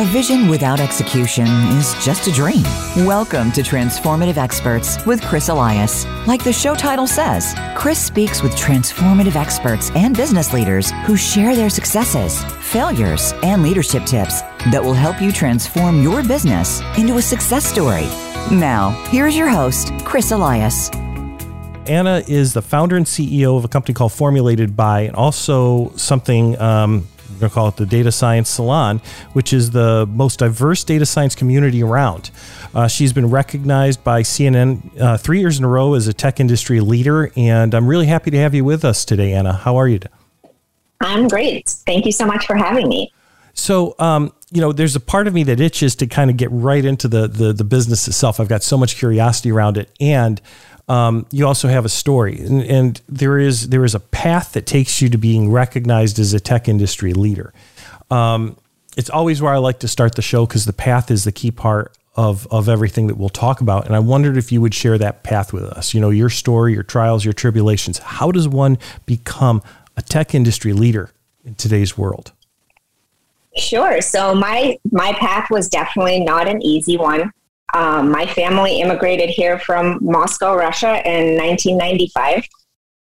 A vision without execution is just a dream. Welcome to Transformative Experts with Chris Elias. Like the show title says, Chris speaks with transformative experts and business leaders who share their successes, failures, and leadership tips that will help you transform your business into a success story. Now, here's your host, Chris Elias. Anna is the founder and CEO of a company called Formulated By, and also something um, we're going to call it the Data Science Salon, which is the most diverse data science community around. Uh, she's been recognized by CNN uh, three years in a row as a tech industry leader, and I'm really happy to have you with us today, Anna. How are you? I'm great. Thank you so much for having me. So, um, you know, there's a part of me that itches to kind of get right into the, the the business itself. I've got so much curiosity around it, and um, you also have a story, and, and, there is there is a path that takes you to being recognized as a tech industry leader. Um, it's always where I like to start the show because the path is the key part of of everything that we'll talk about. And I wondered if you would share that path with us. You know, your story, your trials, your tribulations. How does one become a tech industry leader in today's world? Sure. So my my path was definitely not an easy one. Um, my family immigrated here from Moscow, Russia in 1995.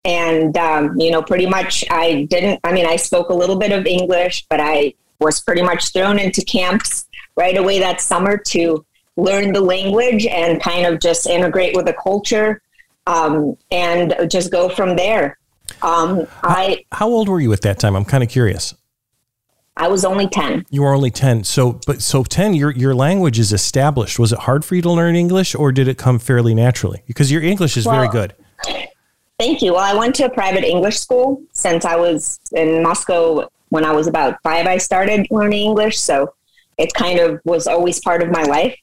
And, um, you know, pretty much I didn't, I mean, I spoke a little bit of English, but I was pretty much thrown into camps right away that summer to learn the language and kind of just integrate with the culture um, and just go from there. Um, I how old were you at that time? I'm kind of curious. I was only 10. You were only 10. So, but so 10, your, your language is established. Was it hard for you to learn English or did it come fairly naturally? Because your English is well, very good. Thank you. Well, I went to a private English school since I was in Moscow when I was about five. I started learning English. So it kind of was always part of my life.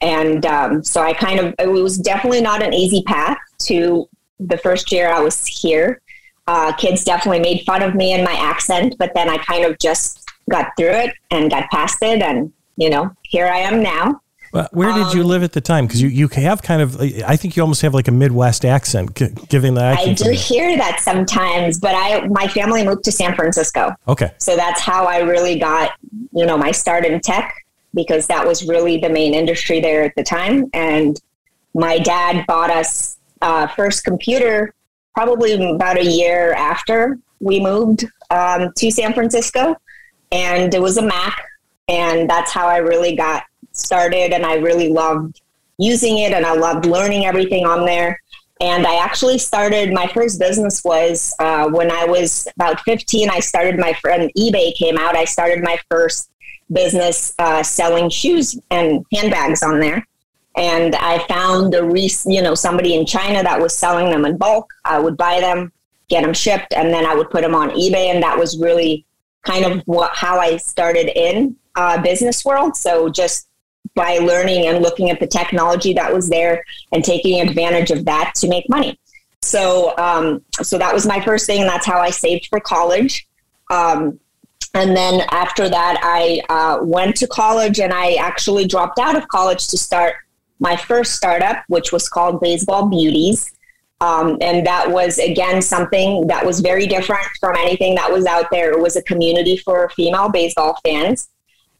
And um, so I kind of, it was definitely not an easy path to the first year I was here uh, kids definitely made fun of me and my accent, but then I kind of just got through it and got past it. And, you know, here I am now. Well, where did um, you live at the time? Because you, you have kind of, I think you almost have like a Midwest accent, given that I, I do hear that sometimes, but I my family moved to San Francisco. Okay, so that's how I really got, you know, my start in tech because that was really the main industry there at the time. And my dad bought us uh, first computer probably about a year after we moved um, to San Francisco. And it was a Mac. And that's how I really got started. And I really loved using it and I loved learning everything on there. And I actually started my first business was uh, when I was about 15. I started my friend eBay came out. I started my first business uh, selling shoes and handbags on there and I found a re- you know somebody in China that was selling them in bulk. I would buy them, get them shipped, and then I would put them on eBay, and that was really kind of what how I started in uh, business world. So just by learning and looking at the technology that was there and taking advantage of that to make money. So um, so that was my first thing. That's how I saved for college. Um, and then after that, I uh, went to college and I actually dropped out of college to start my first startup, which was called Baseball Beauties. Um, and that was, again, something that was very different from anything that was out there. It was a community for female baseball fans.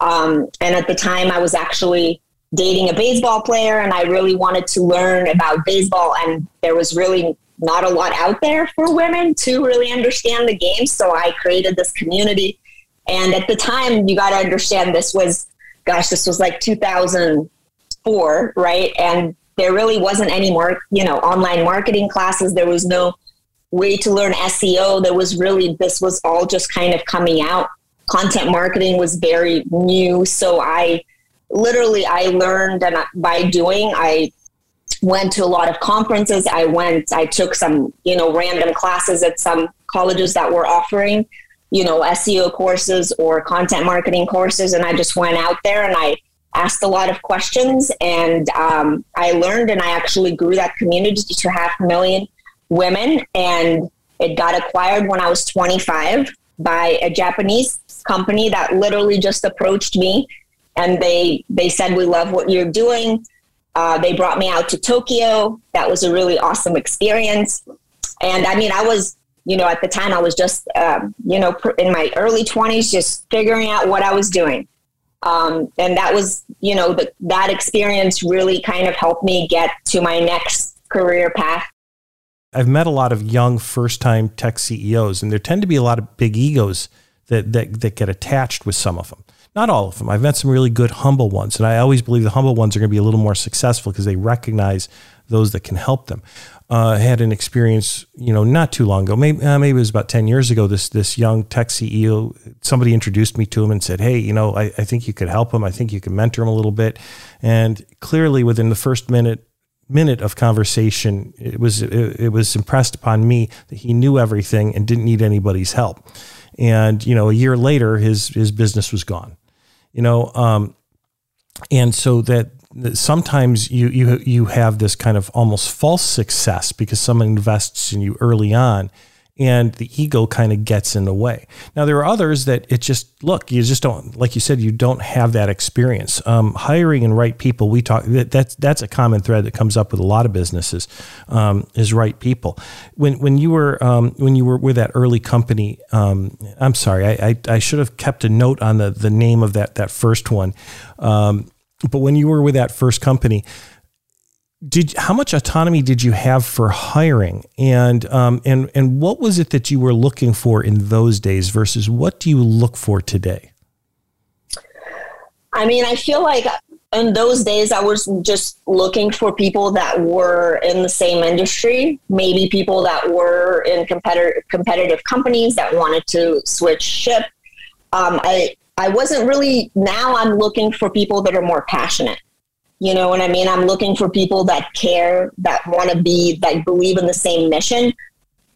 Um, and at the time, I was actually dating a baseball player, and I really wanted to learn about baseball. And there was really not a lot out there for women to really understand the game. So I created this community. And at the time, you got to understand this was, gosh, this was like 2000 four, right? And there really wasn't any more, you know, online marketing classes. There was no way to learn SEO. There was really, this was all just kind of coming out. Content marketing was very new. So I literally, I learned and by doing, I went to a lot of conferences. I went, I took some, you know, random classes at some colleges that were offering, you know, SEO courses or content marketing courses. And I just went out there and I asked a lot of questions and um, I learned and I actually grew that community to half a million women. And it got acquired when I was 25 by a Japanese company that literally just approached me and they, they said, We love what you're doing. Uh, they brought me out to Tokyo. That was a really awesome experience. And I mean, I was, you know, at the time I was just, um, you know, in my early 20s, just figuring out what I was doing Um, and that was, you know, the, that experience really kind of helped me get to my next career path. I've met a lot of young first time tech CEOs, and there tend to be a lot of big egos that, that, that get attached with some of them. Not all of them. I've met some really good, humble ones. And I always believe the humble ones are going to be a little more successful because they recognize those that can help them. Uh, had an experience, you know, not too long ago. Maybe uh, maybe it was about ten years ago. This this young tech CEO, somebody introduced me to him and said, "Hey, you know, I, I think you could help him. I think you can mentor him a little bit." And clearly, within the first minute minute of conversation, it was it, it was impressed upon me that he knew everything and didn't need anybody's help. And you know, a year later, his his business was gone. You know, um, and so that sometimes you you you have this kind of almost false success because someone invests in you early on and the ego kind of gets in the way. Now there are others that it just look you just don't like you said you don't have that experience. Um, hiring and right people we talk that, that's that's a common thread that comes up with a lot of businesses um, is right people. When when you were um, when you were with that early company, um, I'm sorry I, I, I should have kept a note on the the name of that that first one. Um, but when you were with that first company, did how much autonomy did you have for hiring, and um, and and what was it that you were looking for in those days versus what do you look for today? I mean, I feel like in those days I was just looking for people that were in the same industry, maybe people that were in competitive competitive companies that wanted to switch ship. Um, I I wasn't really, now I'm looking for people that are more passionate. You know what I mean? I'm looking for people that care, that want to be, that believe in the same mission.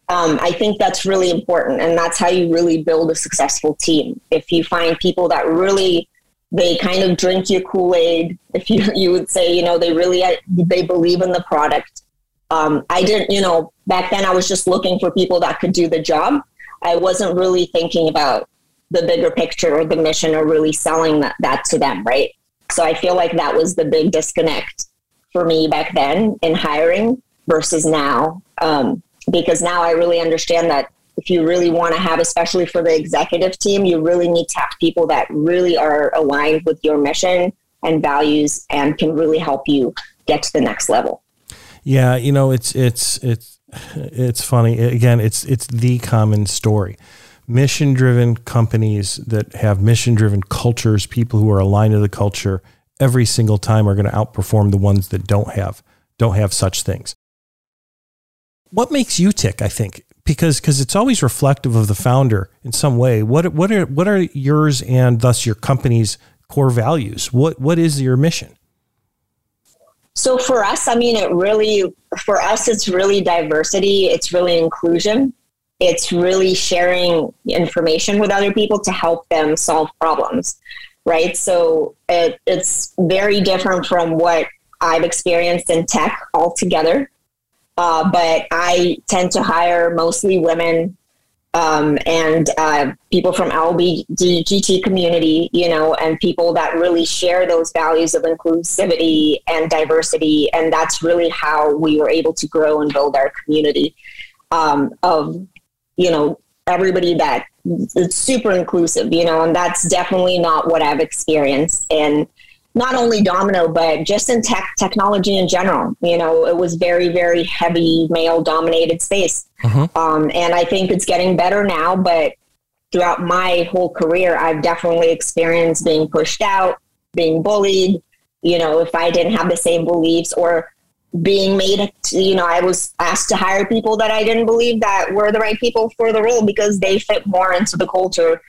Um, I think that's really important. And that's how you really build a successful team. If you find people that really, they kind of drink your Kool-Aid, if you, you would say, you know, they really, they believe in the product. Um, I didn't, you know, back then I was just looking for people that could do the job. I wasn't really thinking about the bigger picture or the mission or really selling that, that to them, right? So I feel like that was the big disconnect for me back then in hiring versus now. Um, because now I really understand that if you really want to have, especially for the executive team, you really need to have people that really are aligned with your mission and values and can really help you get to the next level. Yeah, you know, it's it's it's it's funny. Again, it's it's the common story mission driven companies that have mission driven cultures, people who are aligned to the culture, every single time are going to outperform the ones that don't have don't have such things. What makes you tick, I think, because because it's always reflective of the founder in some way. What what are what are yours and thus your company's core values? What what is your mission? So for us, I mean, it really for us, it's really diversity. It's really inclusion it's really sharing information with other people to help them solve problems right so it, it's very different from what i've experienced in tech altogether uh, but i tend to hire mostly women um, and uh, people from LBGT community, you know, and people that really share those values of inclusivity and diversity. And that's really how we were able to grow and build our community um, of you know, everybody that it's super inclusive, you know, and that's definitely not what I've experienced in not only Domino, but just in tech technology in general. You know, it was very, very heavy male dominated space. Mm-hmm. Um, and I think it's getting better now, but throughout my whole career, I've definitely experienced being pushed out, being bullied. You know, if I didn't have the same beliefs or being made you know i was asked to hire people that i didn't believe that were the right people for the role because they fit more into the culture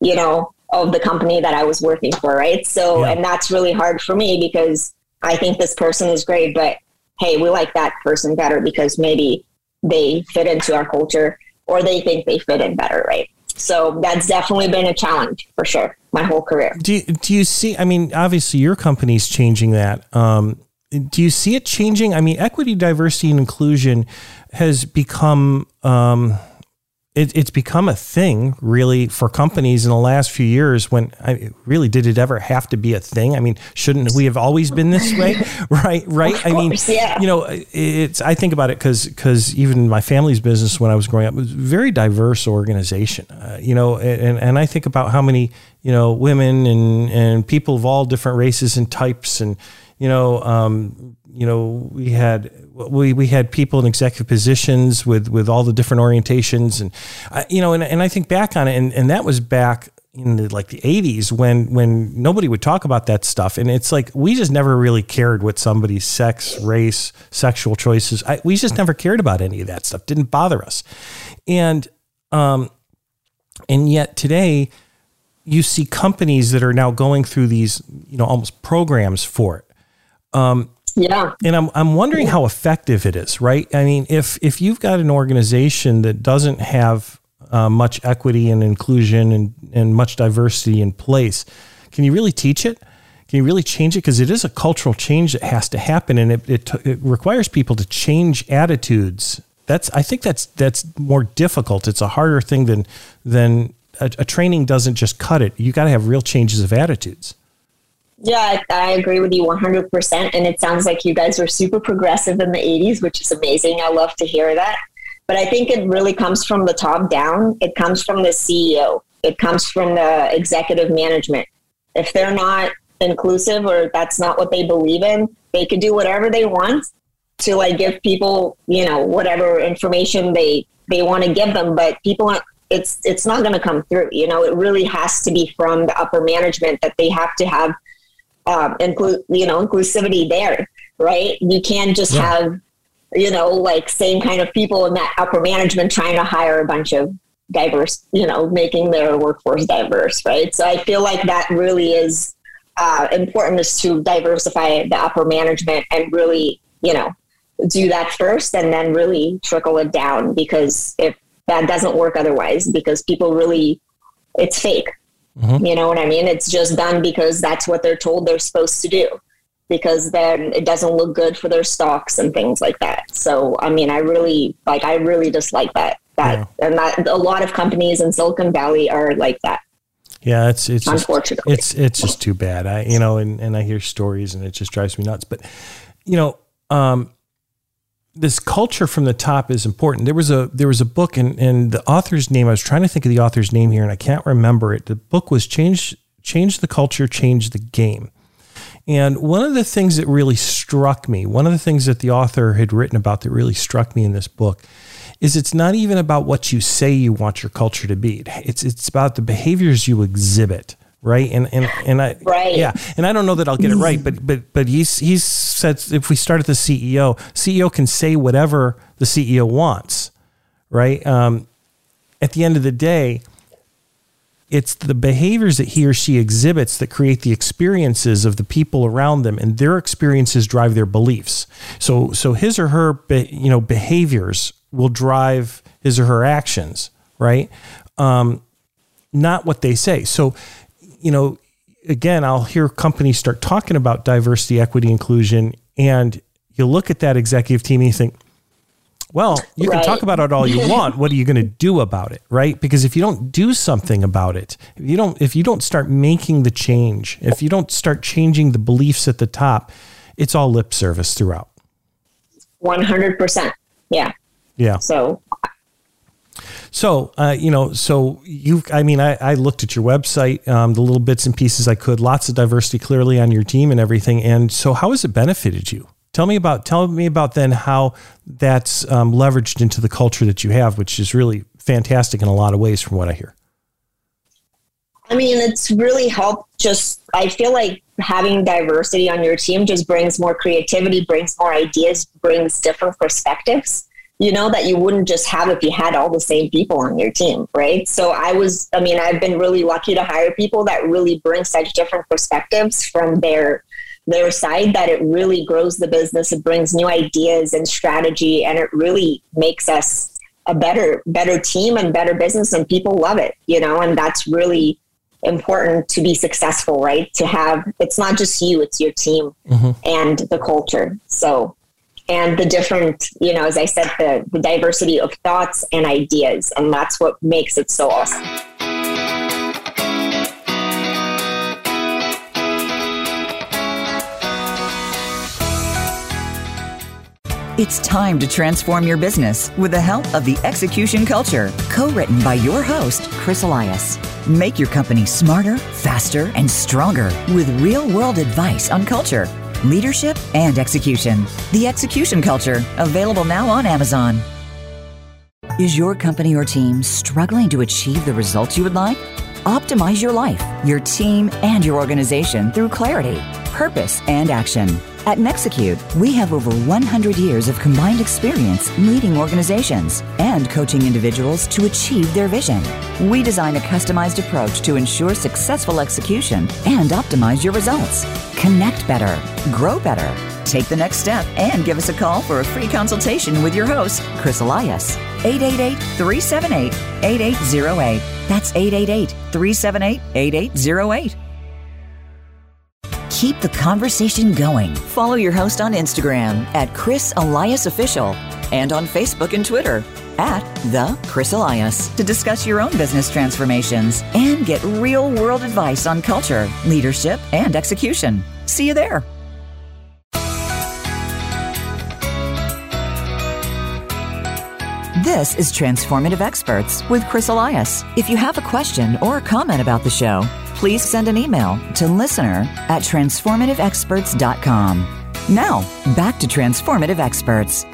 you know of the company that i was working for right? So yeah. and that's really hard for me because i think this person is great but hey we like that person better because maybe they fit into our culture or they think they fit in better right? So that's definitely been a challenge for sure my whole career. Do you, do you see i mean obviously your company's changing that um, do you see it changing? I mean, equity, diversity, and inclusion has become um, it, it's become a thing really for companies in the last few years when I really did it ever have to be a thing? I mean, shouldn't we have always been this way? right. Right. Of I mean, yeah. you know, it's, I think about it cause, cause even my family's business when I was growing up was a very diverse organization, uh, you know, and, and I think about how many, you know, women and, and people of all different races and types and, you know, um, you know, we had we we had people in executive positions with with all the different orientations, and uh, you know, and, and I think back on it, and, and that was back in the, like the 80s when when nobody would talk about that stuff. And it's like we just never really cared what somebody's sex race sexual choices I, we just never cared about any of that stuff. Didn't bother us. And um and yet today you see companies that are now going through these you know almost programs for it um, yeah. And I'm I'm wondering how effective it is, right? I mean, if if you've got an organization that doesn't have uh, much equity and inclusion and and much diversity in place, can you really teach it? Can you really change it? Because it is a cultural change that has to happen, and it, it, it requires people to change attitudes. That's I think that's that's more difficult. It's a harder thing than than a, a training doesn't just cut it. You got to have real changes of attitudes. Yeah, I, agree with you 100%. And it sounds like you guys were super progressive in the 80s, which is amazing. I love to hear that. But I think it really comes from the top down. It comes from the CEO, it comes from the executive management. If they're not inclusive or that's not what they believe in, they could do whatever they want to like give people, you know, whatever information they they want to give them, but people it's it's not going to come through. You know, it really has to be from the upper management that they have to have um, include you know inclusivity there, right? You can't just yeah. have you know like same kind of people in that upper management trying to hire a bunch of diverse, you know, making their workforce diverse, right? So I feel like that really is uh, important is to diversify the upper management and really, you know, do that first and then really trickle it down because if that doesn't work otherwise, because people really, it's fake. Mm-hmm. You know what I mean? It's just done because that's what they're told they're supposed to do because then it doesn't look good for their stocks and things like that. So, I mean, I really like, I really dislike that. That yeah. and that a lot of companies in Silicon Valley are like that. Yeah, it's it's unfortunately just, it's it's just too bad. I you know, and and I hear stories and it just drives me nuts. But you know, um, this culture from the top is important. There was a there was a book and and the author's name I was trying to think of the author's name here and I can't remember it. The book was change change the culture, change the game. And one of the things that really struck me, one of the things that the author had written about that really struck me in this book is it's not even about what you say you want your culture to be. It's it's about the behaviors you exhibit right? And and and I right. yeah, and I don't know that I'll get it right, but but but he's he's said if we start at the CEO, CEO can say whatever the CEO wants, right? Um, at the end of the day, it's the behaviors that he or she exhibits that create the experiences of the people around them, and their experiences drive their beliefs. So so his or her be, you know behaviors will drive his or her actions, right? Um, not what they say. So you know, again, I'll hear companies start talking about diversity, equity, inclusion, and you look at that executive team and you think, well, you right. can talk about it all you want. what are you going to do about it, right? Because if you don't do something about it, if you don't if you don't start making the change, if you don't start changing the beliefs at the top, it's all lip service throughout. 100%. Yeah. Yeah. So so, uh, you know, so you, I mean, I, I looked at your website, um, the little bits and pieces I could, lots of diversity clearly on your team and everything. And so, how has it benefited you? Tell me about, tell me about then how that's um, leveraged into the culture that you have, which is really fantastic in a lot of ways, from what I hear. I mean, it's really helped. Just, I feel like having diversity on your team just brings more creativity, brings more ideas, brings different perspectives you know, that you wouldn't just have if you had all the same people on your team, right? So I was, I mean, I've been really lucky to hire people that really bring such different perspectives from their their side that it really grows the business. It brings new ideas and strategy, and it really makes us a better better team and better business, and people love it, you know. And that's really important to be successful, right? To have it's not just you; it's your team mm-hmm. and the culture. So and the different, you know, as I said, the, the diversity of thoughts and ideas. And that's what makes it so awesome. It's time to transform your business with the help of the Execution Culture, co written by your host, Chris Elias. Make your company smarter, faster, and stronger with real world advice on culture, leadership, and execution. The Execution Culture, available now on Amazon. Is your company or team struggling to achieve the results you would like? Optimize your life, your team, and your organization through clarity, purpose, and action. At Nexecute, we have over 100 years of combined experience leading organizations and coaching individuals to achieve their vision. We design a customized approach to ensure successful execution and optimize your results. Connect better, grow better. Take the next step and give us a call for a free consultation with your host, Chris Elias. 888 378 8808. That's 888 378 8808 keep the conversation going. Follow your host on Instagram at Chris Elias Official and on Facebook and Twitter at The Chris Elias to discuss your own business transformations and get real world advice on culture, leadership, and execution. See you there. This is Transformative Experts with Chris Elias. If you have a question or a comment about the show, please send an email to listener at transformativeexperts.com. Now, back to Transformative Experts.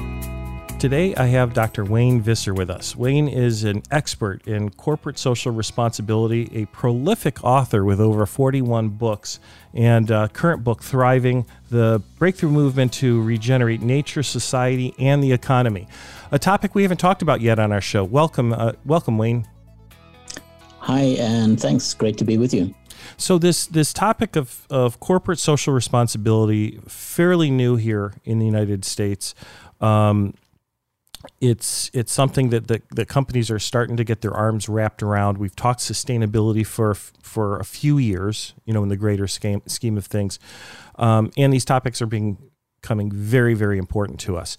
Today, I have Dr. Wayne Visser with us. Wayne is an expert in corporate social responsibility, a prolific author with over 41 books, and uh, current book, Thriving The Breakthrough Movement to Regenerate Nature, Society, and the Economy. A topic we haven't talked about yet on our show. Welcome, uh, welcome, Wayne. Hi, and thanks. Great to be with you. So this this topic of, of corporate social responsibility fairly new here in the United States. Um, it's it's something that the, the companies are starting to get their arms wrapped around. We've talked sustainability for for a few years, you know, in the greater scheme scheme of things, um, and these topics are being becoming very very important to us.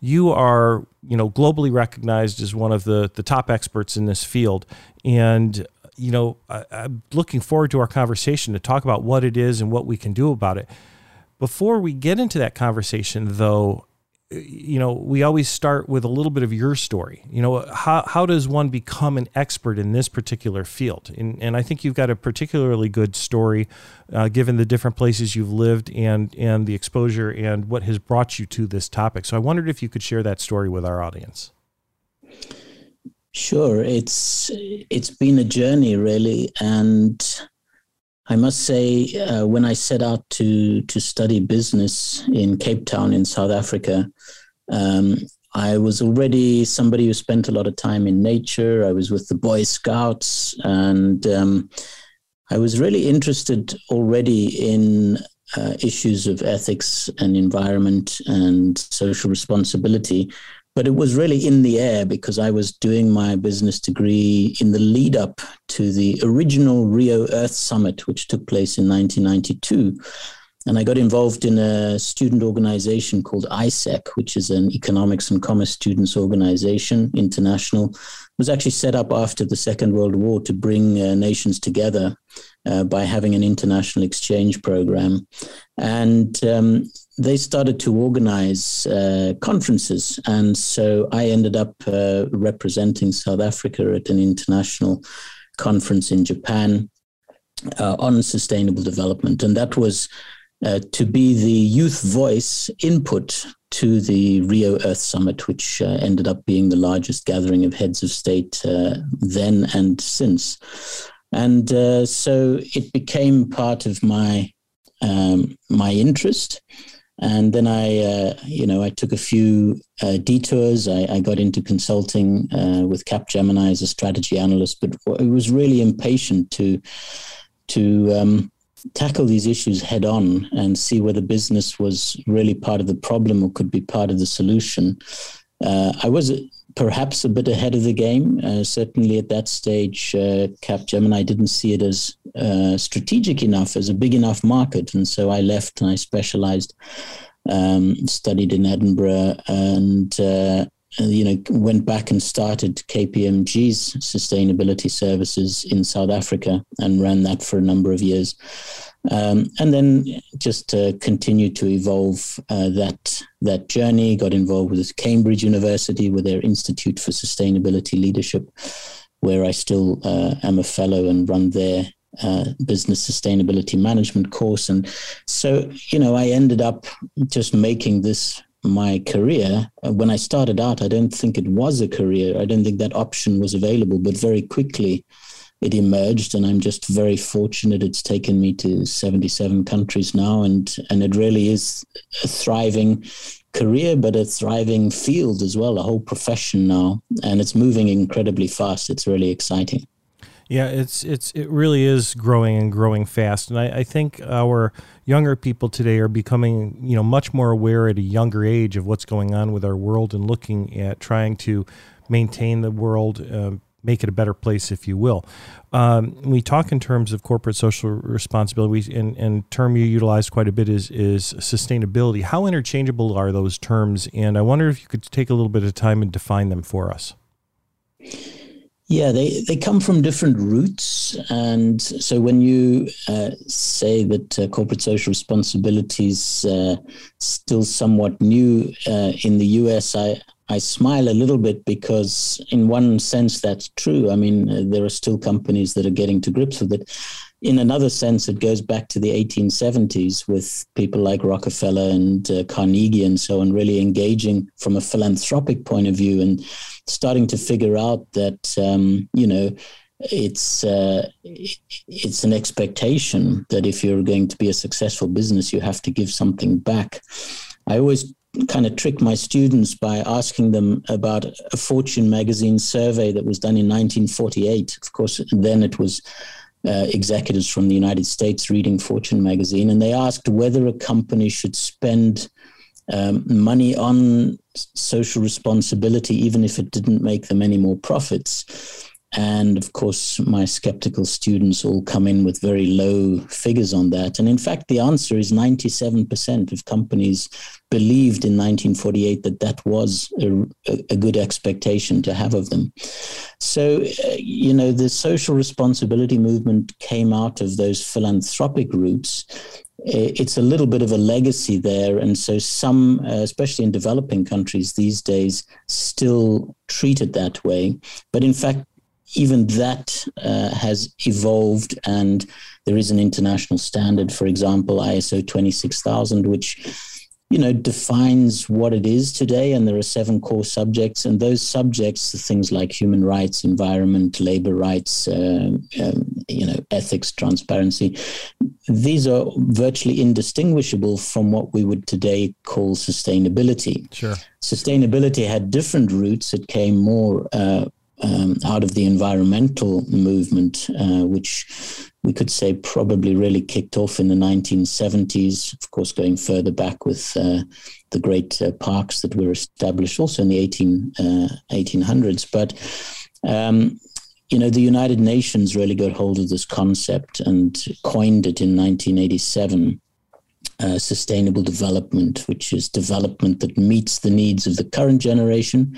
You are you know globally recognized as one of the the top experts in this field, and you know, I, am looking forward to our conversation to talk about what it is and what we can do about it. Before we get into that conversation, though, you know, we always start with a little bit of your story. You know, how, how does one become an expert in this particular field? And, and I think you've got a particularly good story, uh, given the different places you've lived and, and the exposure and what has brought you to this topic. So I wondered if you could share that story with our audience. Sure, it's it's been a journey really, and I must say, uh, when I set out to to study business in Cape Town in South Africa, um, I was already somebody who spent a lot of time in nature. I was with the Boy Scouts, and um, I was really interested already in uh, issues of ethics and environment and social responsibility but it was really in the air because I was doing my business degree in the lead up to the original Rio Earth Summit, which took place in 1992. And I got involved in a student organization called AIESEC, which is an economics and commerce students organization, international. It was actually set up after the Second World War to bring uh, nations together uh, by having an international exchange program. And um, they started to organize uh, conferences. And so I ended up uh, representing South Africa at an international conference in Japan uh, on sustainable development. And that was uh, to be the youth voice input to the Rio Earth Summit, which uh, ended up being the largest gathering of heads of state uh, then and since. And so it became part of my um, my interest. And then I, uh, you know, I took a few uh, detours. I, I, got into consulting uh, with Capgemini as a strategy analyst, but I was really impatient to to um, tackle these issues head on and see whether business was really part of the problem or could be part of the solution. Uh, I was perhaps a bit ahead of the game. Uh, certainly at that stage, uh, Capgemini didn't see it as uh, strategic enough, as a big enough market. And so I left and I specialized um, studied in Edinburgh, and uh, you know went back and started KPMG's sustainability services in South Africa and ran that for a number of years. Um, and then just uh, continued to evolve uh, that that journey. Got involved with Cambridge University with their Institute for Sustainability Leadership, where I still uh, am a fellow and run their uh, business sustainability management course. And so, you know, I ended up just making this my career. Uh, when I started out, I don't think it was a career. I don't think that option was available, but very quickly it emerged and I'm just very fortunate it's taken me to 77 countries now and and it really is a thriving career but a thriving field as well a whole profession now and it's moving incredibly fast. It's really exciting. Yeah, it's it's it really is growing and growing fast, and I, I, think our younger people today are becoming you know much more aware at a younger age of what's going on with our world and looking at trying to maintain the world, uh, make it a better place, if you will. Um, we talk in terms of corporate social responsibility, and, and term you utilize quite a bit is is sustainability. How interchangeable are those terms? And I wonder if you could take a little bit of time and define them for us. Yeah, they, they come from different roots. And so when you uh, say that uh, corporate social responsibility is uh, still somewhat new uh, in the US, I, I smile a little bit because, in one sense, that's true. I mean, uh, there are still companies that are getting to grips with it. In another sense, it goes back to the 1870s with people like Rockefeller and uh, Carnegie and so on, really engaging from a philanthropic point of view and starting to figure out that, um, you know, it's uh, it's an expectation that if you're going to be a successful business, you have to give something back. I always kind of trick my students by asking them about a Fortune magazine survey that was done in 1948. Of course, then it was uh, executives from the United States reading Fortune magazine, and they asked whether a company should spend um, money on social responsibility, even if it didn't make them any more profits. And of course, my skeptical students all come in with very low figures on that. And in fact, the answer is 97% of companies believed in 1948 that that was a, a good expectation to have of them. So, uh, you know, the social responsibility movement came out of those philanthropic roots it's a little bit of a legacy there. And so, some, uh, especially in developing countries these days, still treat it that way. But in fact, even that uh, has evolved and there is an international standard for example iso 26000 which you know defines what it is today. And there are seven core subjects. And those subjects are things like human rights environment labor rights uh, um, you know ethics transparency. These are virtually indistinguishable from what we would today call sustainability. Sure. Sustainability had different roots. It came more uh, um, out of the environmental movement, uh, which we could say probably really kicked off in the 1970s, of course, going further back with uh, the great uh, parks that were established also in the 18, 1800s. Uh, but um, you know, the United Nations really got hold of this concept and coined it in 1987. Uh, sustainable development, which is development that meets the needs of the current generation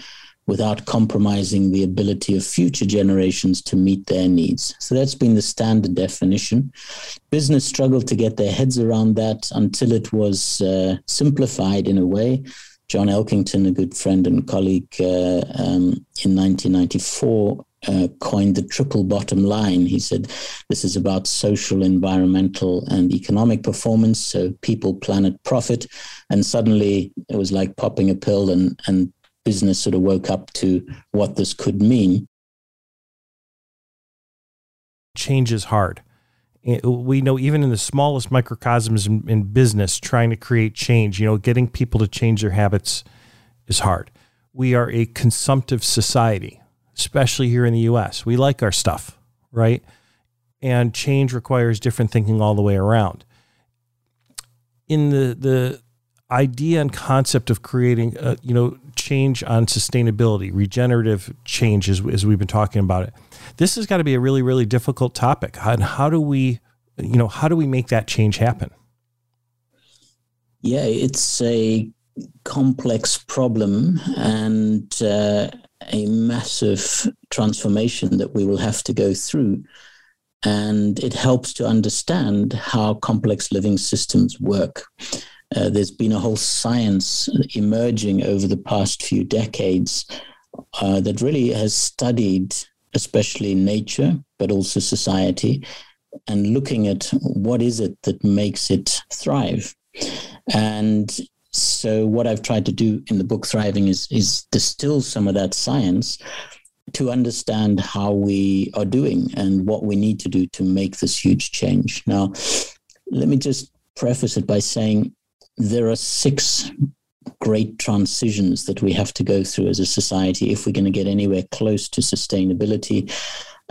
without compromising the ability of future generations to meet their needs. So that's been the standard definition. Business struggled to get their heads around that until it was uh, simplified in a way. John Elkington, a good friend and colleague, uh, um, in 1994 uh, coined the triple bottom line. He said, This is about social, environmental, and economic performance. So, people, planet, profit. And suddenly it was like popping a pill, and, and business sort of woke up to what this could mean. Change is hard. Eh, we know even in the smallest microcosms in, in business, trying to create change, you know, getting people to change their habits is hard. We are a consumptive society, especially here in the US. We like our stuff, right? And change requires different thinking all the way around. In the the idea and concept of creating, a, you know, change on sustainability, regenerative change, as, as we've been talking about it. This has got to be a really, really difficult topic. And how do we, you know, how do we make that change happen? Yeah, it's a complex problem and uh, a massive transformation that we will have to go through. And it helps to understand how complex living systems work. Uh, there's been a whole science emerging over the past few decades uh, that really has studied, especially nature, but also society, and looking at what is it that makes it thrive. And so what I've tried to do in the book Thriving is is distill some of that science to understand how we are doing and what we need to do to make this huge change. Now, let me just preface it by saying there are six great transitions that we have to go through as a society if we're going to get anywhere close to sustainability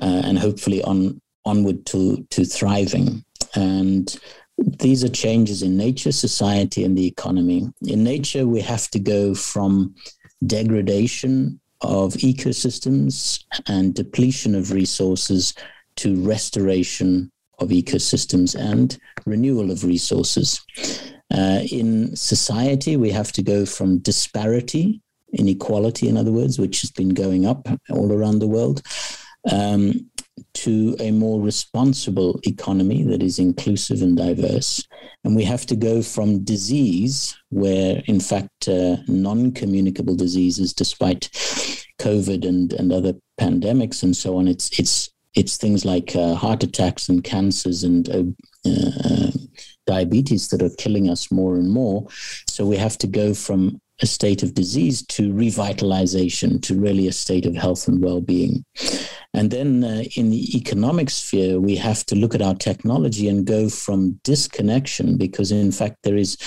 uh, and hopefully on onward to to thriving and these are changes in nature, society, and the economy. In nature, we have to go from degradation of ecosystems and depletion of resources to restoration of ecosystems and renewal of resources. Uh, in society, we have to go from disparity, inequality, in other words, which has been going up all around the world, um, to a more responsible economy that is inclusive and diverse. And we have to go from disease, where in fact uh, non communicable diseases, despite COVID and, and other pandemics and so on, it's, it's, it's things like uh, heart attacks and cancers and uh, uh diabetes that are killing us more and more. So we have to go from a state of disease to revitalization, to really a state of health and well being. And then uh, in the economic sphere, we have to look at our technology and go from disconnection, because in fact, there is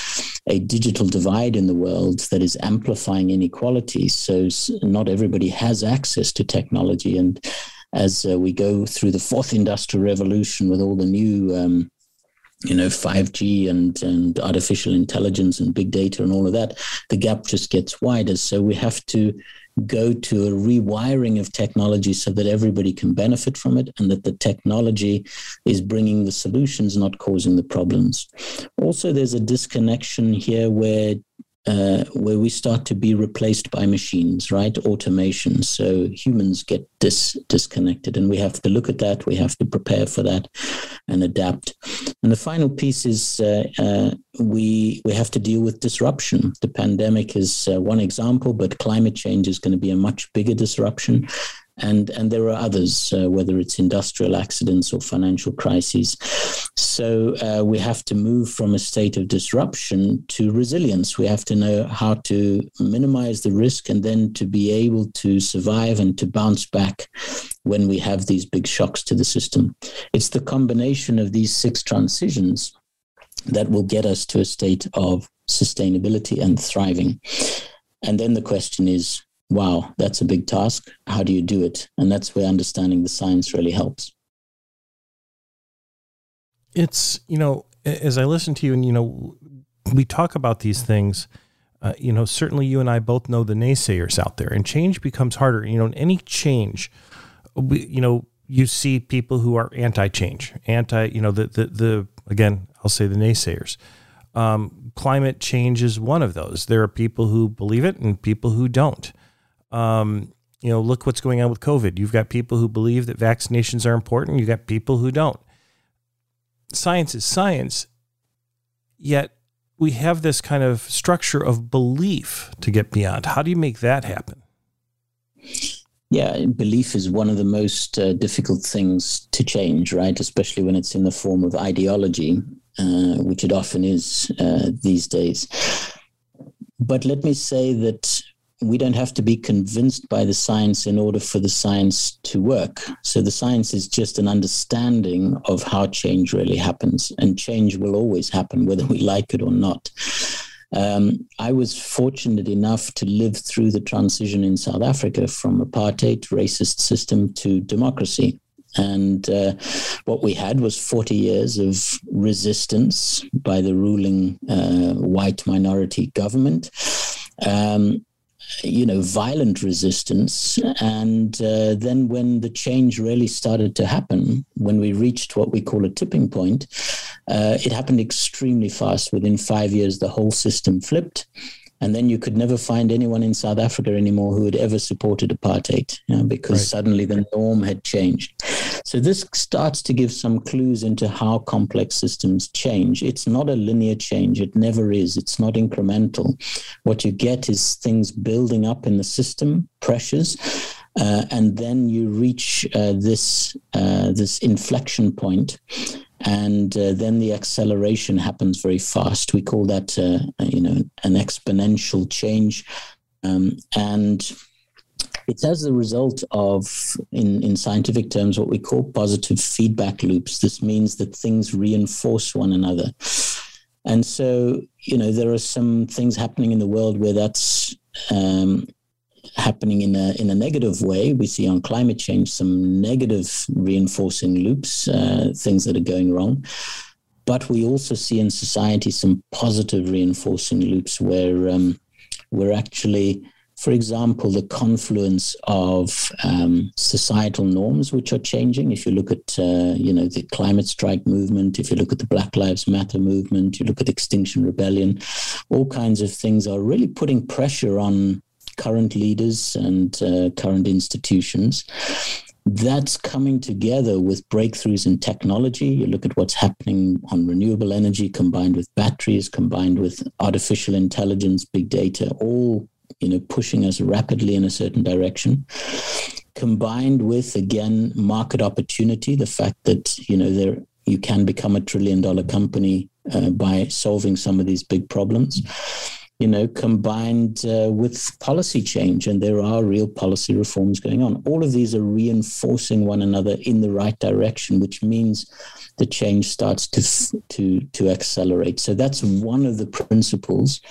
a digital divide in the world that is amplifying inequality. So not everybody has access to technology. And as uh, we go through the fourth industrial revolution with all the new um, you know 5g and and artificial intelligence and big data and all of that the gap just gets wider so we have to go to a rewiring of technology so that everybody can benefit from it and that the technology is bringing the solutions, not causing the problems. Also, there's a disconnection here where uh, where we start to be replaced by machines, right? Automation. So humans get dis- disconnected, and we have to look at that. We have to prepare for that and adapt. And the final piece is uh, uh, we we have to deal with disruption. The pandemic is uh, one example, but climate change is going to be a much bigger disruption and and there are others, uh, whether it's industrial accidents or financial crises. So uh, we have to move from a state of disruption to resilience. We have to know how to minimize the risk and then to be able to survive and to bounce back when we have these big shocks to the system. It's the combination of these six transitions that will get us to a state of sustainability and thriving. And then the question is wow, that's a big task. How do you do it? And that's where understanding the science really helps. It's, you know, as I listen to you and, you know, we talk about these things, uh, you know, certainly you and I both know the naysayers out there and change becomes harder. You know, any change, we, you know, you see people who are anti-change, anti, you know, the, the, the, again, I'll say the naysayers. Um, climate change is one of those. There are people who believe it and people who don't. Um, you know, look what's going on with COVID. You've got people who believe that vaccinations are important. You've got people who don't. Science is science, yet we have this kind of structure of belief to get beyond. How do you make that happen? Yeah, belief is one of the most uh, difficult things to change, right? Especially when it's in the form of ideology, uh, which it often is uh, these days. But let me say that we don't have to be convinced by the science in order for the science to work. So the science is just an understanding of how change really happens, and change will always happen whether we like it or not. Um, I was fortunate enough to live through the transition in South Africa from apartheid racist system to democracy. And uh, what we had was 40 years of resistance by the ruling uh, white minority government. Um, you know, violent resistance. And uh, then when the change really started to happen, when we reached what we call a tipping point, Uh, it happened extremely fast. Within five years, the whole system flipped. And then you could never find anyone in South Africa anymore who had ever supported apartheid you know, because right. suddenly the norm had changed. So this starts to give some clues into how complex systems change. It's not a linear change, it never is. It's not incremental. What you get is things building up in the system, pressures. Uh, and then you reach uh, this uh, this inflection point, and uh, then the acceleration happens very fast. We call that, uh, you know, an exponential change, um, and it's as a result of, in, in scientific terms, what we call positive feedback loops. This means that things reinforce one another. And so, you know, there are some things happening in the world where that's um, happening in a in a negative way. We see on climate change some negative reinforcing loops, uh, things that are going wrong. But we also see in society some positive reinforcing loops where um, we're actually, for example, the confluence of um, societal norms which are changing. If you look at uh, you know the climate strike movement, if you look at the Black Lives Matter movement, you look at Extinction Rebellion, all kinds of things are really putting pressure on current leaders and uh, current institutions. That's coming together with breakthroughs in technology. You look at what's happening on renewable energy combined with batteries, combined with artificial intelligence, big data, all you know pushing us rapidly in a certain direction combined with again market opportunity the fact that you know there you can become a trillion dollar company uh, by solving some of these big problems you know, combined uh, with policy change, and there are real policy reforms going on. All of these are reinforcing one another in the right direction, which means the change starts to to to accelerate. So that's one of the principles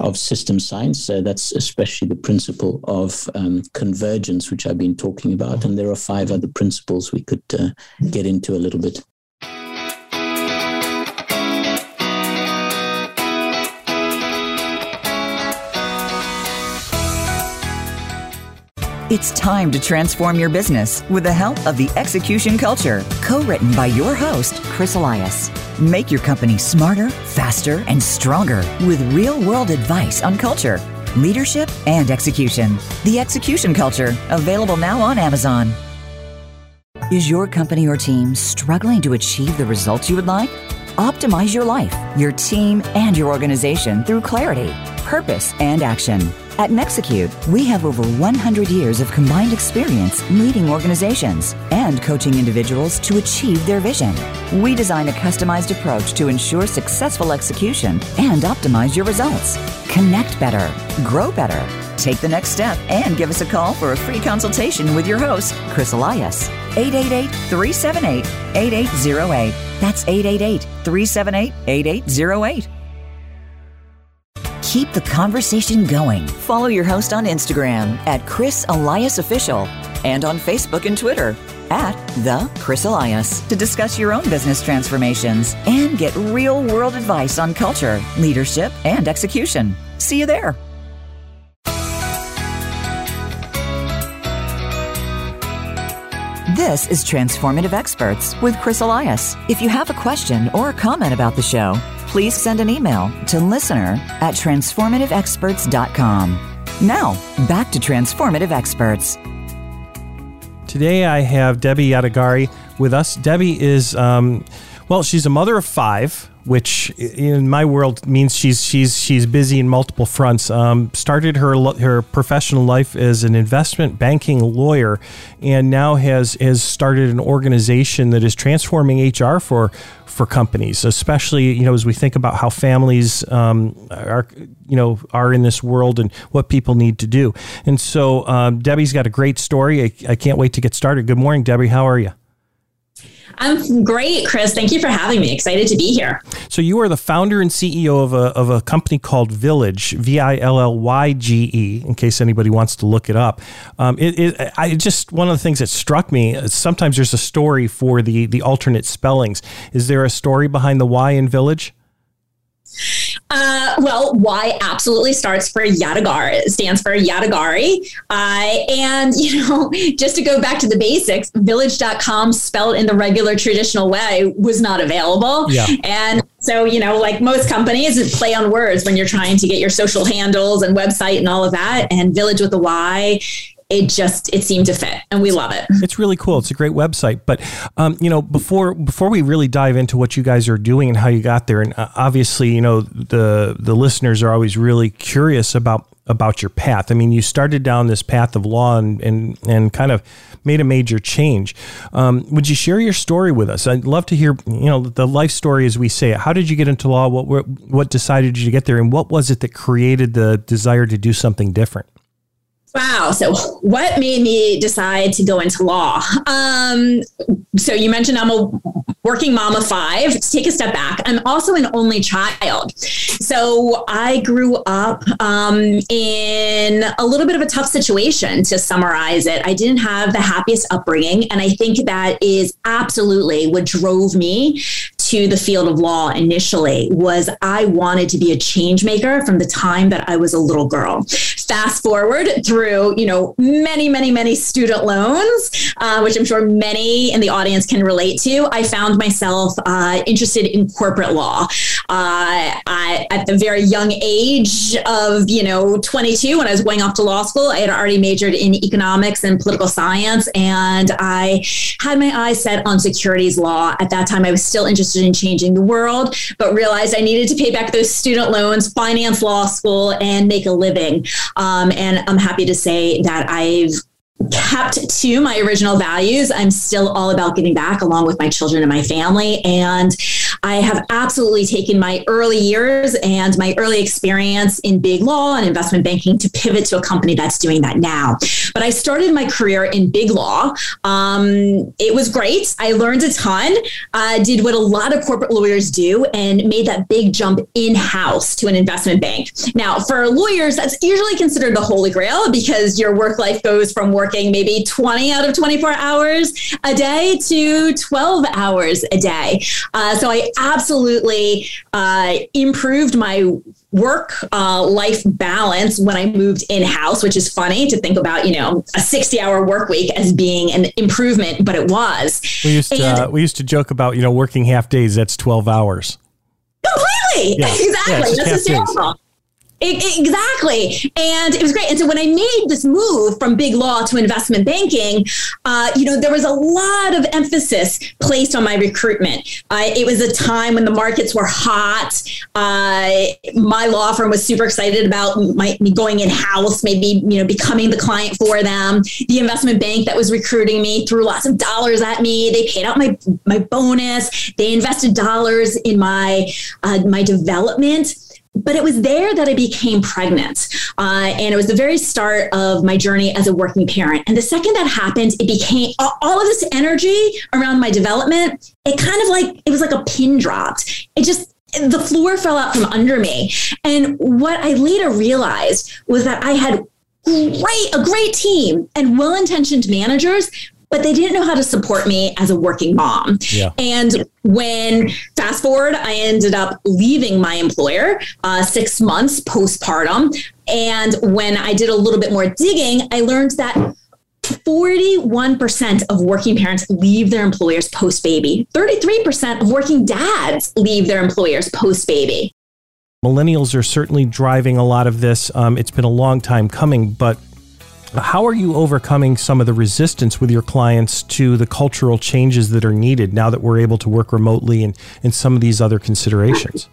of system science. Uh, that's especially the principle of um, convergence, which I've been talking about, and there are five other principles we could uh, get into a little bit. It's time to transform your business with the help of the Execution Culture, co written by your host, Chris Elias. Make your company smarter, faster, and stronger with real world advice on culture, leadership, and execution. The Execution Culture, available now on Amazon. Is your company or team struggling to achieve the results you would like? Optimize your life, your team, and your organization through clarity, purpose, and action. At Nexecute, we have over 100 years of combined experience leading organizations and coaching individuals to achieve their vision. We design a customized approach to ensure successful execution and optimize your results. Connect better, grow better. Take the next step and give us a call for a free consultation with your host, Chris Elias. 888 378 8808. That's 888 378 8808 keep the conversation going. Follow your host on Instagram at Chris Elias Official and on Facebook and Twitter at The Chris Elias to discuss your own business transformations and get real world advice on culture, leadership, and execution. See you there. This is Transformative Experts with Chris Elias. If you have a question or a comment about the show, please send an email to listener at transformativeexperts.com. Now, back to Transformative Experts. Today I have Debbie Yadegari with us. Debbie is, um, well, she's a mother of five which in my world means she's she's she's busy in multiple fronts. Um, started her her professional life as an investment banking lawyer, and now has has started an organization that is transforming HR for for companies, especially you know as we think about how families um, are you know are in this world and what people need to do. And so um, Debbie's got a great story. I, I can't wait to get started. Good morning, Debbie. How are you? I'm great, Chris. Thank you for having me. Excited to be here. So you are the founder and CEO of a, of a company called Villyge, V I L L Y G E. In case anybody wants to look it up, um, it, it, I just one of the things that struck me. Uh, sometimes there's a story for the the alternate spellings. Is there a story behind the Y in Villyge? Uh, well, Y absolutely starts for Yadegari. Stands for Yadegari. Uh, and, you know, just to go back to the basics, village.com spelled in the regular traditional way was not available. Yeah. And so, you know, like most companies, play on words when you're trying to get your social handles and website and all of that. And Villyge with a Y it just it seemed to fit and we love it. It's really cool. It's a great website. But um, you know before before we really dive into what you guys are doing and how you got there and uh, obviously you know the the listeners are always really curious about about your path. I mean you started down this path of law and and, and kind of made a major change. Um, would you share your story with us? I'd love to hear you know the life story as we say it. How did you get into law? What what decided you to get there? And what was it that created the desire to do something different Wow. So, what made me decide to go into law? Um, so, you mentioned I'm a working mom of five. To take a step back, I'm also an only child. So, I grew up um, in a little bit of a tough situation, to summarize it. I didn't have the happiest upbringing. And I think that is absolutely what drove me to the field of law initially was I wanted to be a change maker from the time that I was a little girl. Fast forward through, you know, many, many, many student loans, uh, which I'm sure many in the audience can relate to. I found myself uh, interested in corporate law. Uh, I, at the very young age of, you know, 22, when I was going off to law school, I had already majored in economics and political science, and I had my eyes set on securities law. At that time, I was still interested interested in changing the world, but realized I needed to pay back those student loans, finance law school, and make a living. Um, and I'm happy to say that I've kept to my original values. I'm still all about giving back along with my children and my family. And I have absolutely taken my early years and my early experience in big law and investment banking to pivot to a company that's doing that now. But I started my career in big law. Um, it was great. I learned a ton, uh, did what a lot of corporate lawyers do, and made that big jump in house to an investment bank. Now, for lawyers, that's usually considered the holy grail because your work life goes from working maybe 20 out of 24 hours a day to 12 hours a day. Uh, so I absolutely uh, improved my work uh, life balance when I moved in house, which is funny to think about, you know, a 60 hour work week as being an improvement, but it was. We used to, and, uh, we used to joke about, you know, working half days, that's 12 hours. Completely. Yeah. Exactly. Yeah, that's hysterical. Exactly. And it was great. And so when I made this move from big law to investment banking, uh, you know, there was a lot of emphasis placed on my recruitment. Uh, it was a time when the markets were hot. Uh, my law firm was super excited about my, me going in house, maybe, you know, becoming the client for them. The investment bank that was recruiting me threw lots of dollars at me. They paid out my, my bonus. They invested dollars in my, uh, my development but it was there that I became pregnant. Uh, and it was the very start of my journey as a working parent. And the second that happened, it became all of this energy around my development. It kind of like, it was like a pin dropped. It just, the floor fell out from under me. And what I later realized was that I had great, a great team and well intentioned managers but they didn't know how to support me as a working mom. Yeah. And when fast forward, I ended up leaving my employer uh, six months postpartum. And when I did a little bit more digging, I learned that 41% of working parents leave their employers post baby. 33% of working dads leave their employers post baby. Millennials are certainly driving a lot of this. Um, it's been a long time coming, but how are you overcoming some of the resistance with your clients to the cultural changes that are needed now that we're able to work remotely and, and some of these other considerations?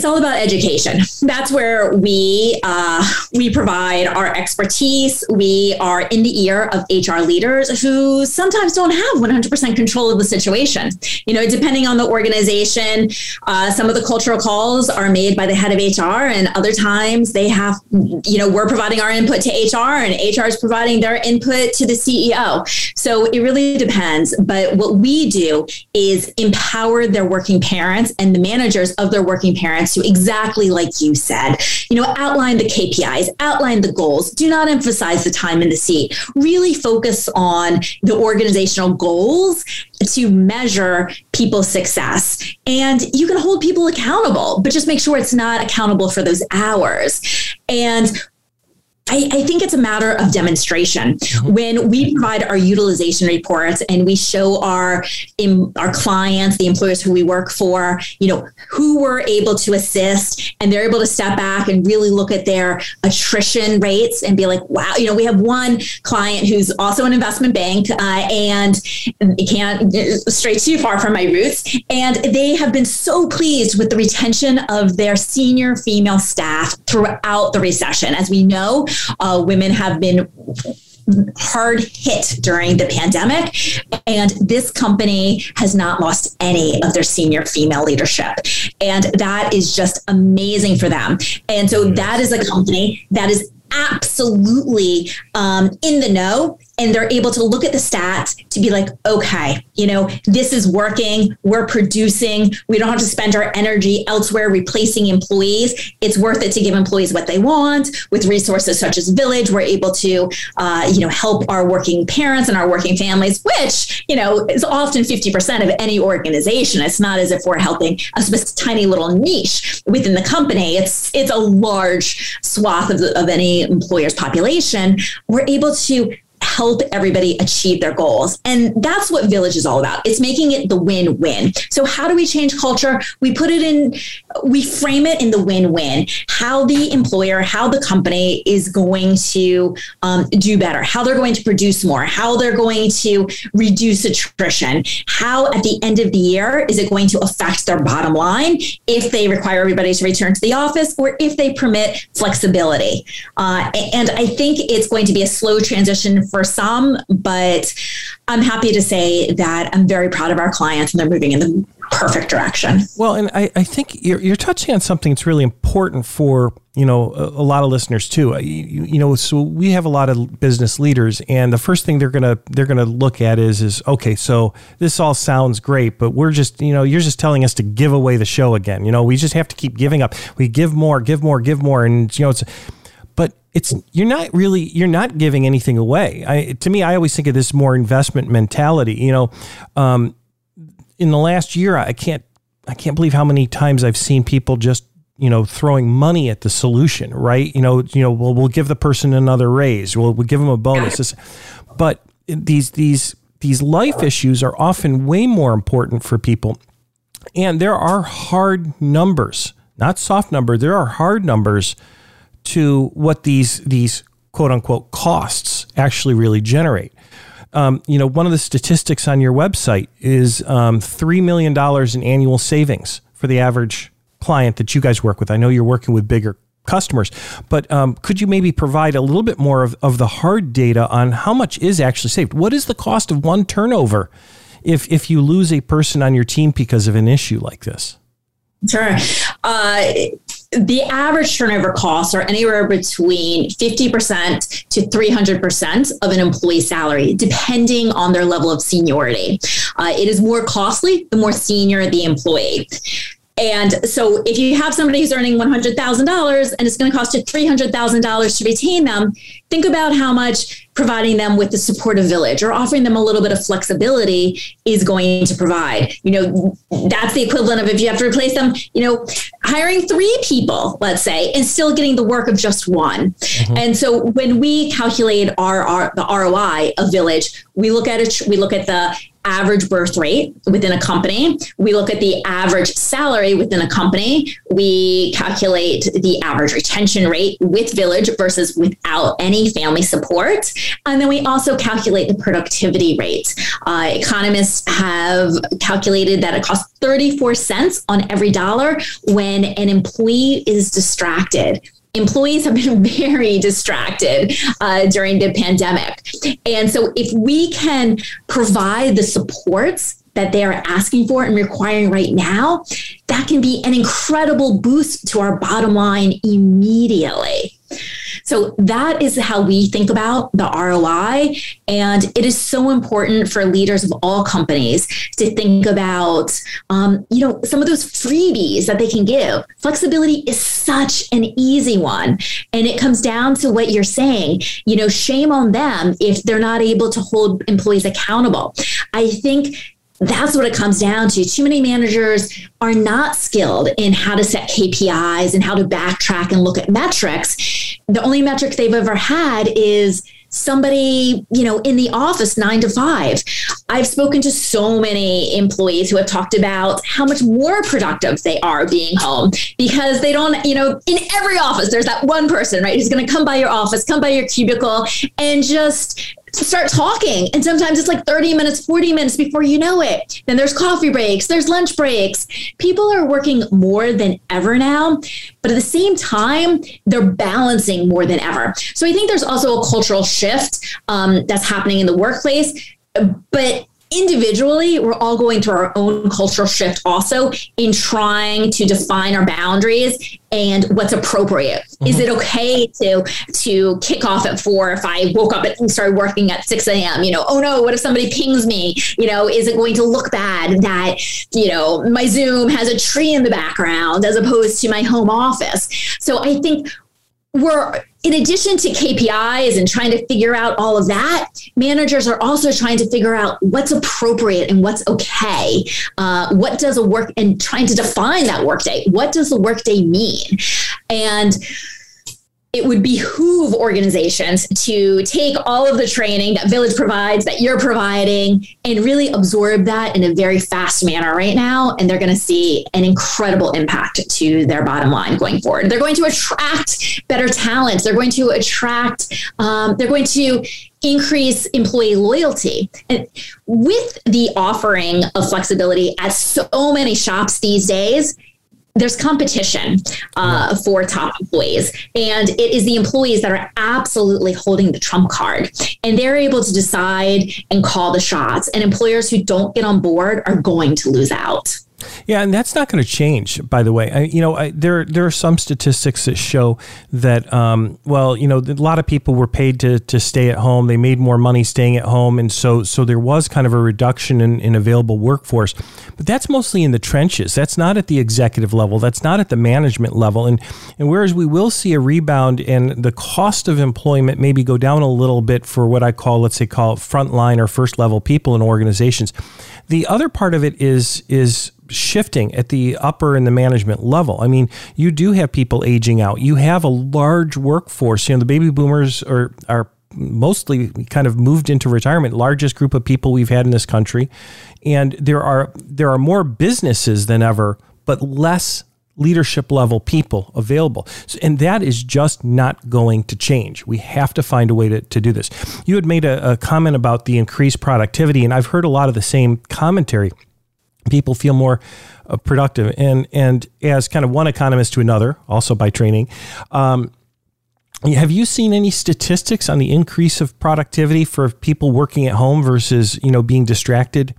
It's all about education. That's where we uh, we provide our expertise. We are in the ear of HR leaders who sometimes don't have 100% control of the situation. You know, depending on the organization, uh, some of the cultural calls are made by the head of HR, and other times they have, you know, we're providing our input to HR, and HR is providing their input to the CEO. So it really depends. But what we do is empower their working parents and the managers of their working parents to exactly like you said. You know, outline the KPIs, outline the goals. Do not emphasize the time in the seat. Really focus on the organizational goals to measure people's success. And you can hold people accountable, but just make sure it's not accountable for those hours. And I, I, think it's a matter of demonstration. Mm-hmm. When we provide our utilization reports and we show our in, our clients, the employers who we work for, you know, who we're able to assist, and they're able to step back and really look at their attrition rates and be like, wow, you know, we have one client who's also an investment bank, uh, and it can't stray too far from my roots, and they have been so pleased with the retention of their senior female staff throughout the recession. As we know, uh, women have been hard hit during the pandemic. And this company has not lost any of their senior female leadership. And that is just amazing for them. And so that is a company that is absolutely um, in the know and they're able to look at the stats to be like, okay, you know, this is working. We're producing. We don't have to spend our energy elsewhere replacing employees. It's worth it to give employees what they want. With resources such as Villyge, we're able to, uh, you know, help our working parents and our working families, which you know is often fifty percent of any organization. It's not as if we're helping a tiny little niche within the company. It's it's a large swath of, the, of any employer's population. We're able to help everybody achieve their goals. And that's what Villyge is all about. It's making it the win win. So, how do we change culture? We put it in, we frame it in the win win. How the employer, how the company is going to um, do better, how they're going to produce more, how they're going to reduce attrition, how at the end of the year is it going to affect their bottom line if they require everybody to return to the office or if they permit flexibility. Uh, and I think it's going to be a slow transition for some, but I'm happy to say that I'm very proud of our clients and they're moving in the perfect direction. Well, and I, I think you're, you're touching on something that's really important for, you know, a, a lot of listeners too. You, you, know, so we have a lot of business leaders and the first thing they're going to, they're going to look at is, is, okay, so this all sounds great, but we're just, you know, you're just telling us to give away the show again. You know, we just have to keep giving up. We give more, give more, give more. And, you know, it's, it's you're not really you're not giving anything away. I, to me, I always think of this more investment mentality. You know, um, in the last year, I can't I can't believe how many times I've seen people just you know throwing money at the solution. Right? You know, you know, we'll we'll give the person another raise. We'll we'll give them a bonus. But these these these life issues are often way more important for people, and there are hard numbers, not soft number. There are hard numbers to what these these quote unquote costs actually really generate. Um, you know, one of the statistics on your website is um, three million dollars in annual savings for the average client that you guys work with. I know you're working with bigger customers, but um, could you maybe provide a little bit more of, of the hard data on how much is actually saved? What is the cost of one turnover if if you lose a person on your team because of an issue like this? Sure. Uh, the average turnover costs are anywhere between 50% to 300% of an employee salary, depending on their level of seniority. Uh, it is more costly the more senior the employee. And so if you have somebody who's earning $100,000 and it's going to cost you $300,000 to retain them, think about how much providing them with the supportive village or offering them a little bit of flexibility is going to provide. You know, that's the equivalent of if you have to replace them, you know, hiring three people, let's say, and still getting the work of just one. Mm-hmm. And so when we calculate our, our the ROI of Villyge, we look at it, we look at the average birth rate within a company. We look at the average salary within a company. We calculate the average retention rate with Villyge versus without any family support. And then we also calculate the productivity rate. Uh, economists have calculated that it costs 34 cents on every dollar when an employee is distracted employees have been very distracted uh, during the pandemic. And so, if we can provide the supports that they are asking for and requiring right now, that can be an incredible boost to our bottom line immediately. So that is how we think about the ROI. And it is so important for leaders of all companies to think about, um, you know, some of those freebies that they can give. Flexibility is such an easy one. And it comes down to what you're saying, you know, shame on them if they're not able to hold employees accountable. I think that's what it comes down to. Too many managers are not skilled in how to set KPIs and how to backtrack and look at metrics. The only metric they've ever had is somebody, you know, in the office nine to five. I've spoken to so many employees who have talked about how much more productive they are being home because they don't, you know, in every office, there's that one person, right, who's going to come by your office, come by your cubicle and just start talking. And sometimes it's like 30 minutes, 40 minutes before you know it. Then there's coffee breaks, there's lunch breaks. People are working more than ever now, but at the same time, they're balancing more than ever. So I think there's also a cultural shift um, that's happening in the workplace. But individually, we're all going through our own cultural shift also in trying to define our boundaries and what's appropriate. Mm-hmm. Is it okay to to kick off at four if I woke up and started working at 6 a.m.? You know, oh no, what if somebody pings me? You know, is it going to look bad that, you know, my Zoom has a tree in the background as opposed to my home office? So I think we're in addition to KPIs and trying to figure out all of that, managers are also trying to figure out what's appropriate and what's okay. Uh, what does a work and trying to define that workday? What does the workday mean? And it would behoove organizations to take all of the training that Villyge provides, that you're providing, and really absorb that in a very fast manner right now. And they're going to see an incredible impact to their bottom line going forward. They're going to attract better talent. They're going to attract, um, they're going to increase employee loyalty. And with the offering of flexibility at so many shops these days, there's competition uh, for top employees. And it is the employees that are absolutely holding the trump card. And they're able to decide and call the shots. And employers who don't get on board are going to lose out yeah, and that's not going to change. By the way, I, you know, I, there there are some statistics that show that, um, well, you know, a lot of people were paid to to stay at home. They made more money staying at home, and so so there was kind of a reduction in, in available workforce. But that's mostly in the trenches. That's not at the executive level. That's not at the management level. And and whereas we will see a rebound and the cost of employment maybe go down a little bit for what I call, let's say, call frontline or first level people in organizations. The other part of it is is shifting at the upper and the management level. I mean, you do have people aging out. You have a large workforce. You know, the baby boomers are are mostly kind of moved into retirement, largest group of people we've had in this country. And there are there are more businesses than ever, but less leadership level people available. And that is just not going to change. We have to find a way to, to do this. You had made a, a comment about the increased productivity, and I've heard a lot of the same commentary people feel more uh, productive. And and as kind of one economist to another, also by training, um, have you seen any statistics on the increase of productivity for people working at home versus you know being distracted?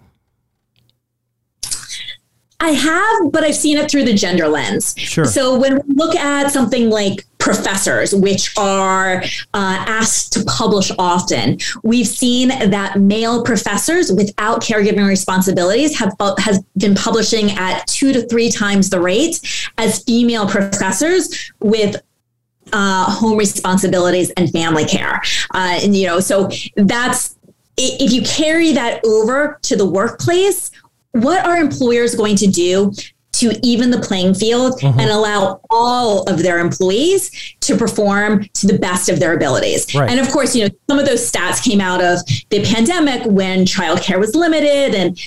I have, but I've seen it through the gender lens. Sure. So when we look at something like professors, which are uh, asked to publish often. We've seen that male professors without caregiving responsibilities have has been publishing at two to three times the rate as female professors with uh, home responsibilities and family care. Uh, and you know, so that's if you carry that over to the workplace what are employers going to do to even the playing field mm-hmm. and allow all of their employees to perform to the best of their abilities. Right. And of course, you know, some of those stats came out of the pandemic when childcare was limited and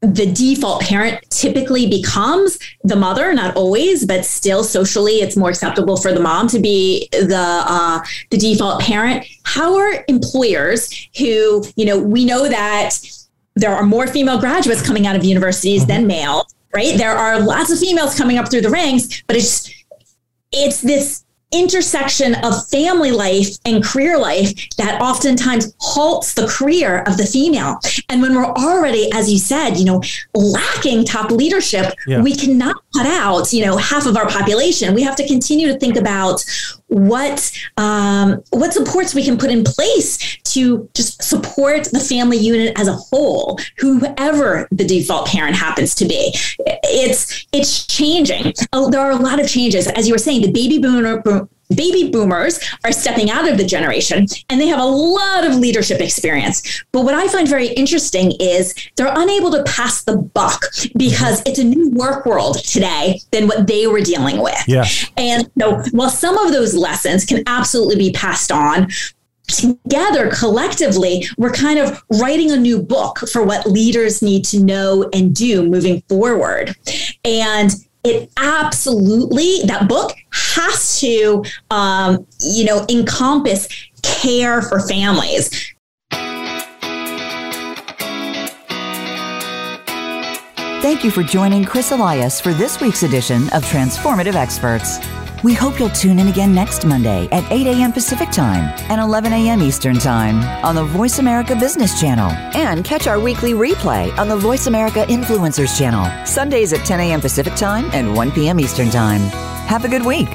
the default parent typically becomes the mother, not always, but still socially, it's more acceptable for the mom to be the uh, the default parent. How are employers who, you know, we know that there are more female graduates coming out of universities mm-hmm. than male, right? There are lots of females coming up through the ranks, but it's it's this intersection of family life and career life that oftentimes halts the career of the female. And when we're already, as you said, you know, lacking top leadership, yeah. we cannot cut out, you know, half of our population. We have to continue to think about what um, what supports we can put in place to just support the family unit as a whole, whoever the default parent happens to be. It's it's changing. Oh, there are a lot of changes, as you were saying. The baby boomer baby boomers are stepping out of the generation and they have a lot of leadership experience. But what I find very interesting is they're unable to pass the buck because mm-hmm. it's a new work world today than what they were dealing with. Yeah. And so while some of those lessons can absolutely be passed on, together collectively we're kind of writing a new book for what leaders need to know and do moving forward and it absolutely that book has to um, you know encompass care for families Thank you for joining Chris Elias for this week's edition of Transformative Experts. We hope you'll tune in again next Monday at 8 a.m. Pacific Time and 11 a.m. Eastern Time on the Voice America Business Channel. And catch our weekly replay on the Voice America Influencers Channel, Sundays at 10 a.m. Pacific Time and 1 p.m. Eastern Time. Have a good week.